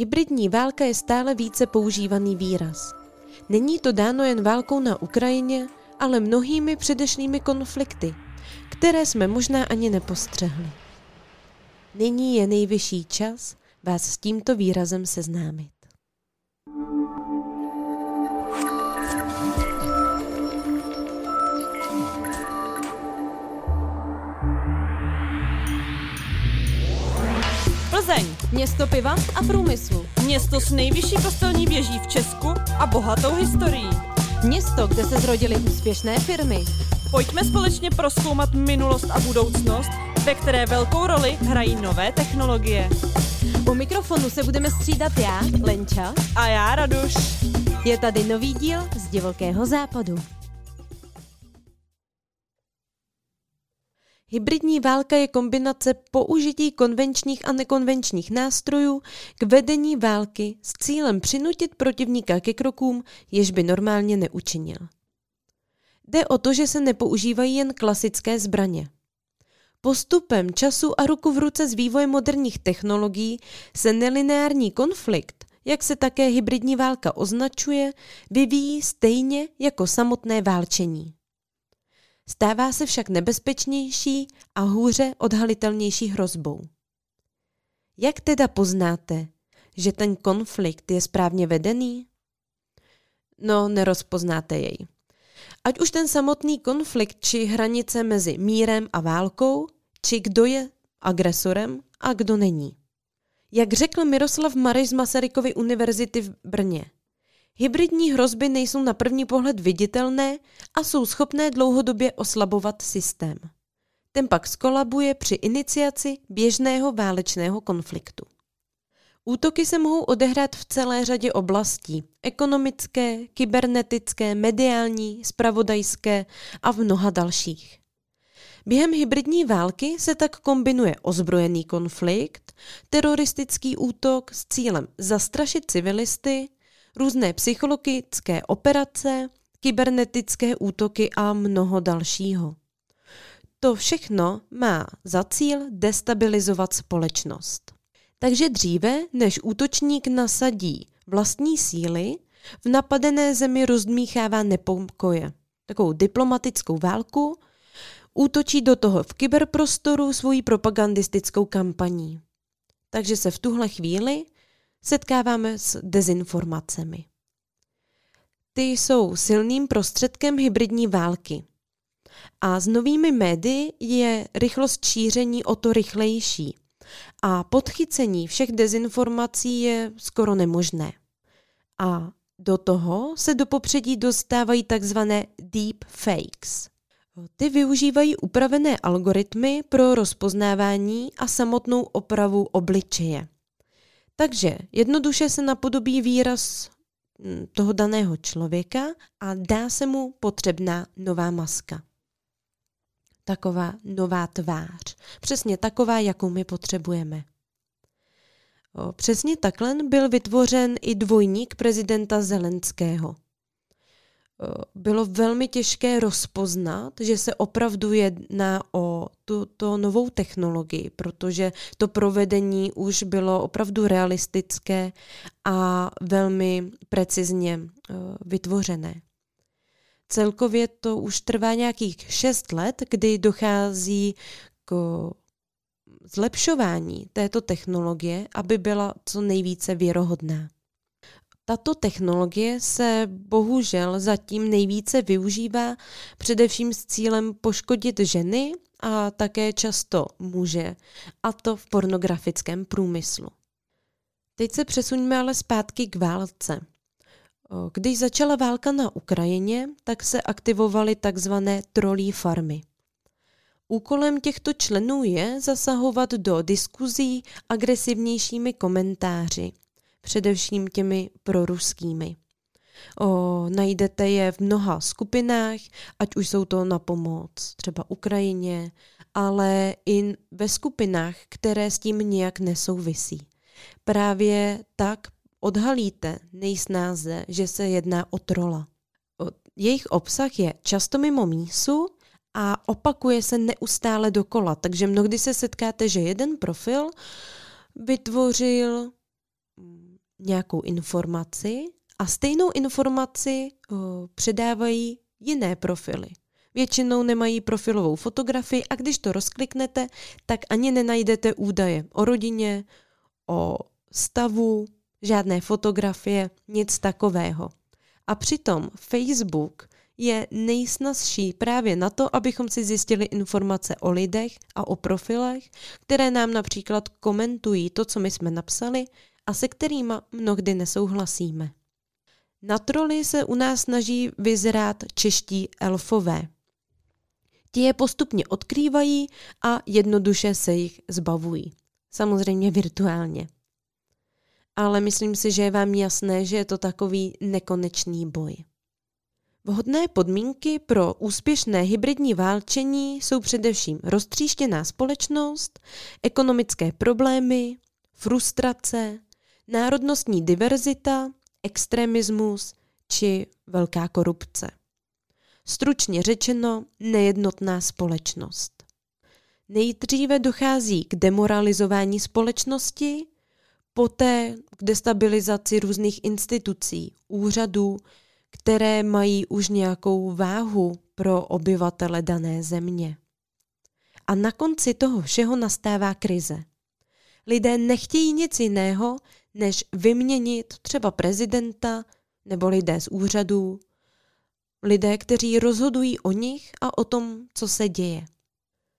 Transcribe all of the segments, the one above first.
Hybridní válka je stále více používaný výraz. Není to dáno jen válkou na Ukrajině, ale mnohými předešlými konflikty, které jsme možná ani nepostřehli. Nyní je nejvyšší čas vás s tímto výrazem seznámit. Město piva a průmyslu. Město s nejvyšší kostelní věží v Česku a bohatou historií. Město, kde se zrodily úspěšné firmy. Pojďme společně proskoumat minulost a budoucnost, ve které velkou roli hrají nové technologie. U mikrofonu se budeme střídat já, Lenča. A já, Raduš. Je tady nový díl z Divokého západu. Hybridní válka je kombinace použití konvenčních a nekonvenčních nástrojů k vedení války s cílem přinutit protivníka ke krokům, jež by normálně neučinil. Jde o to, že se nepoužívají jen klasické zbraně. Postupem času a ruku v ruce s vývojem moderních technologií se nelineární konflikt, jak se také hybridní válka označuje, vyvíjí stejně jako samotné válčení. Stává se však nebezpečnější a hůře odhalitelnější hrozbou. Jak teda poznáte, že ten konflikt je správně vedený? No, nerozpoznáte jej. Ať už ten samotný konflikt či hranice mezi mírem a válkou, či kdo je agresorem a kdo není. Jak řekl Miroslav Mareš z Masarykovy univerzity v Brně – Hybridní hrozby nejsou na první pohled viditelné a jsou schopné dlouhodobě oslabovat systém. Ten pak skolabuje při iniciaci běžného válečného konfliktu. Útoky se mohou odehrát v celé řadě oblastí ekonomické, kybernetické, mediální, spravodajské a v mnoha dalších. Během hybridní války se tak kombinuje ozbrojený konflikt, teroristický útok s cílem zastrašit civilisty, různé psychologické operace, kybernetické útoky a mnoho dalšího. To všechno má za cíl destabilizovat společnost. Takže dříve, než útočník nasadí vlastní síly, v napadené zemi rozdmíchává nepokoje. Takovou diplomatickou válku, útočí do toho v kyberprostoru svojí propagandistickou kampaní. Takže se v tuhle chvíli setkáváme s dezinformacemi. Ty jsou silným prostředkem hybridní války. A s novými médii je rychlost šíření o to rychlejší. A podchycení všech dezinformací je skoro nemožné. A do toho se do popředí dostávají takzvané deep fakes. Ty využívají upravené algoritmy pro rozpoznávání a samotnou opravu obličeje. Takže jednoduše se napodobí výraz hm, toho daného člověka a dá se mu potřebná nová maska. Taková nová tvář. Přesně taková, jakou my potřebujeme. Přesně takhle byl vytvořen i dvojník prezidenta Zelenského – bylo velmi těžké rozpoznat, že se opravdu jedná o tuto novou technologii, protože to provedení už bylo opravdu realistické a velmi precizně eh, vytvořené. Celkově to už trvá nějakých šest let, kdy dochází k zlepšování této technologie, aby byla co nejvíce věrohodná. Tato technologie se bohužel zatím nejvíce využívá především s cílem poškodit ženy a také často muže, a to v pornografickém průmyslu. Teď se přesuňme ale zpátky k válce. Když začala válka na Ukrajině, tak se aktivovaly takzvané trolí farmy. Úkolem těchto členů je zasahovat do diskuzí agresivnějšími komentáři především těmi proruskými. O, najdete je v mnoha skupinách, ať už jsou to na pomoc třeba Ukrajině, ale i ve skupinách, které s tím nějak nesouvisí. Právě tak odhalíte nejsnáze, že se jedná o trola. Jejich obsah je často mimo mísu a opakuje se neustále dokola, takže mnohdy se setkáte, že jeden profil vytvořil nějakou informaci a stejnou informaci o, předávají jiné profily. Většinou nemají profilovou fotografii a když to rozkliknete, tak ani nenajdete údaje o rodině, o stavu, žádné fotografie, nic takového. A přitom Facebook je nejsnazší právě na to, abychom si zjistili informace o lidech a o profilech, které nám například komentují to, co my jsme napsali a se kterými mnohdy nesouhlasíme. Na troly se u nás snaží vyzrát čeští elfové. Ti je postupně odkrývají a jednoduše se jich zbavují. Samozřejmě virtuálně. Ale myslím si, že je vám jasné, že je to takový nekonečný boj. Vhodné podmínky pro úspěšné hybridní válčení jsou především roztříštěná společnost, ekonomické problémy, frustrace, národnostní diverzita, extremismus či velká korupce. Stručně řečeno, nejednotná společnost. Nejdříve dochází k demoralizování společnosti, poté k destabilizaci různých institucí, úřadů, které mají už nějakou váhu pro obyvatele dané země. A na konci toho všeho nastává krize. Lidé nechtějí nic jiného, než vyměnit třeba prezidenta nebo lidé z úřadů, lidé, kteří rozhodují o nich a o tom, co se děje.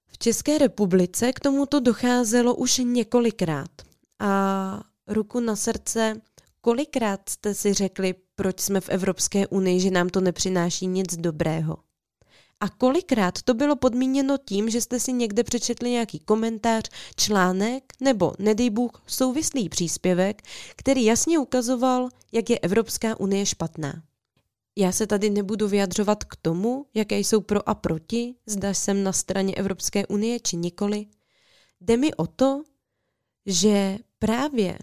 V České republice k tomuto docházelo už několikrát a ruku na srdce, kolikrát jste si řekli, proč jsme v Evropské unii, že nám to nepřináší nic dobrého. A kolikrát to bylo podmíněno tím, že jste si někde přečetli nějaký komentář, článek nebo, nedej Bůh, souvislý příspěvek, který jasně ukazoval, jak je Evropská unie špatná. Já se tady nebudu vyjadřovat k tomu, jaké jsou pro a proti, zda jsem na straně Evropské unie či nikoli. Jde mi o to, že právě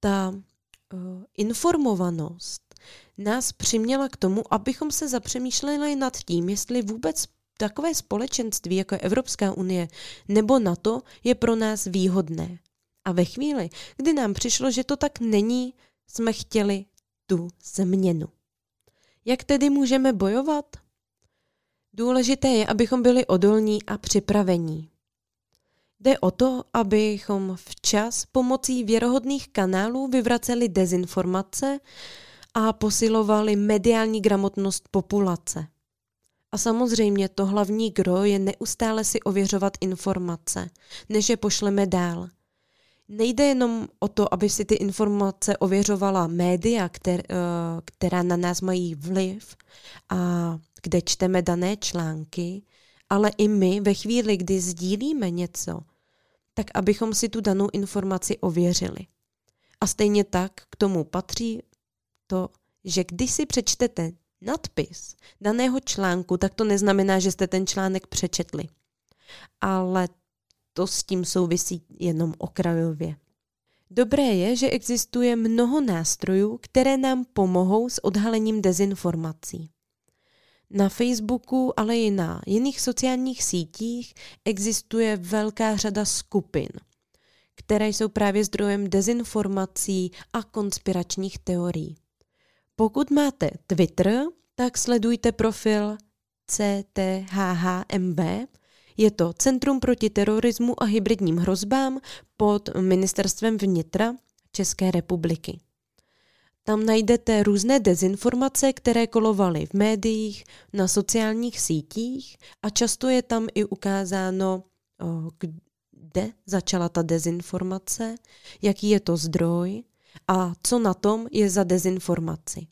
ta uh, informovanost nás přiměla k tomu, abychom se zapřemýšleli nad tím, jestli vůbec takové společenství, jako je Evropská unie nebo NATO, je pro nás výhodné. A ve chvíli, kdy nám přišlo, že to tak není, jsme chtěli tu změnu. Jak tedy můžeme bojovat? Důležité je, abychom byli odolní a připravení. Jde o to, abychom včas pomocí věrohodných kanálů vyvraceli dezinformace a posilovali mediální gramotnost populace. A samozřejmě to hlavní gro je neustále si ověřovat informace, než je pošleme dál. Nejde jenom o to, aby si ty informace ověřovala média, kter, eh, která na nás mají vliv a kde čteme dané články, ale i my ve chvíli, kdy sdílíme něco, tak abychom si tu danou informaci ověřili. A stejně tak k tomu patří to, že když si přečtete nadpis daného článku, tak to neznamená, že jste ten článek přečetli. Ale to s tím souvisí jenom okrajově. Dobré je, že existuje mnoho nástrojů, které nám pomohou s odhalením dezinformací. Na Facebooku, ale i na jiných sociálních sítích existuje velká řada skupin, které jsou právě zdrojem dezinformací a konspiračních teorií. Pokud máte Twitter, tak sledujte profil CTHHMB, je to Centrum proti terorismu a hybridním hrozbám pod Ministerstvem vnitra České republiky. Tam najdete různé dezinformace, které kolovaly v médiích, na sociálních sítích a často je tam i ukázáno, kde začala ta dezinformace, jaký je to zdroj a co na tom je za dezinformaci.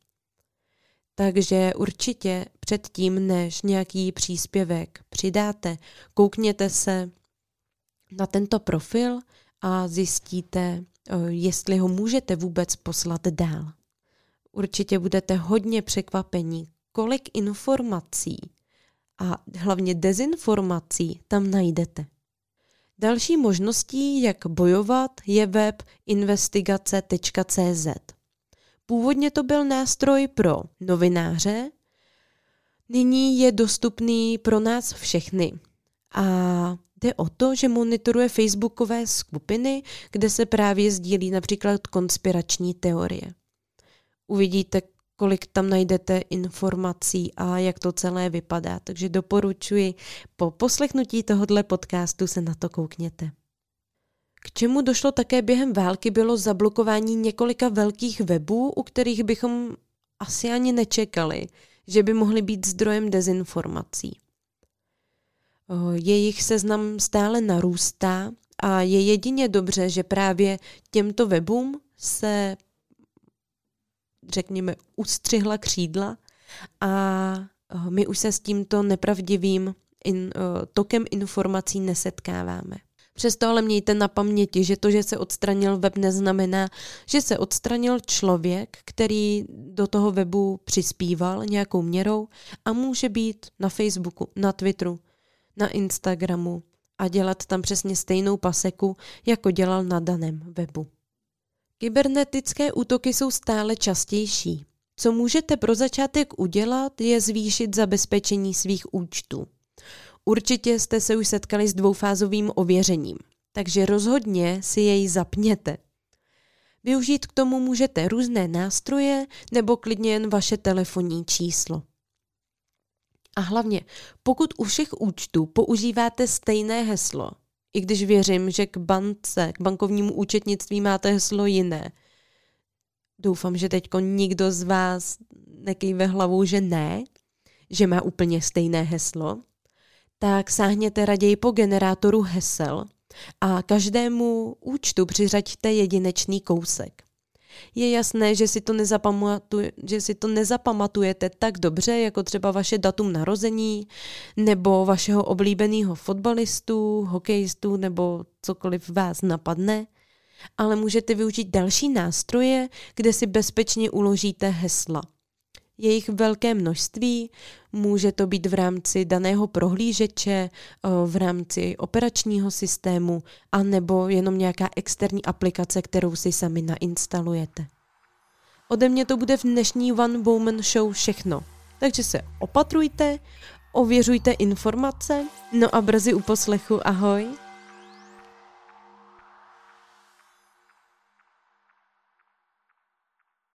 Takže určitě předtím, než nějaký příspěvek přidáte, koukněte se na tento profil a zjistíte, jestli ho můžete vůbec poslat dál. Určitě budete hodně překvapení, kolik informací a hlavně dezinformací tam najdete. Další možností, jak bojovat, je web investigace.cz. Původně to byl nástroj pro novináře, nyní je dostupný pro nás všechny. A Jde o to, že monitoruje facebookové skupiny, kde se právě sdílí například konspirační teorie. Uvidíte, kolik tam najdete informací a jak to celé vypadá. Takže doporučuji po poslechnutí tohohle podcastu se na to koukněte. K čemu došlo také během války bylo zablokování několika velkých webů, u kterých bychom asi ani nečekali, že by mohly být zdrojem dezinformací. Jejich seznam stále narůstá a je jedině dobře, že právě těmto webům se, řekněme, ustřihla křídla a my už se s tímto nepravdivým in, tokem informací nesetkáváme. Přesto ale mějte na paměti, že to, že se odstranil web, neznamená, že se odstranil člověk, který do toho webu přispíval nějakou měrou a může být na Facebooku, na Twitteru, na Instagramu a dělat tam přesně stejnou paseku, jako dělal na daném webu. Kybernetické útoky jsou stále častější. Co můžete pro začátek udělat, je zvýšit zabezpečení svých účtů. Určitě jste se už setkali s dvoufázovým ověřením, takže rozhodně si jej zapněte. Využít k tomu můžete různé nástroje nebo klidně jen vaše telefonní číslo. A hlavně, pokud u všech účtů používáte stejné heslo, i když věřím, že k bance, k bankovnímu účetnictví máte heslo jiné, doufám, že teďko nikdo z vás nekejve hlavou, že ne, že má úplně stejné heslo, tak sáhněte raději po generátoru hesel a každému účtu přiřaďte jedinečný kousek. Je jasné, že si, to že si to nezapamatujete tak dobře, jako třeba vaše datum narození, nebo vašeho oblíbeného fotbalistu, hokejistu, nebo cokoliv vás napadne, ale můžete využít další nástroje, kde si bezpečně uložíte hesla. Je jich velké množství, může to být v rámci daného prohlížeče, v rámci operačního systému, anebo jenom nějaká externí aplikace, kterou si sami nainstalujete. Ode mě to bude v dnešní One Woman Show všechno. Takže se opatrujte, ověřujte informace, no a brzy u poslechu ahoj.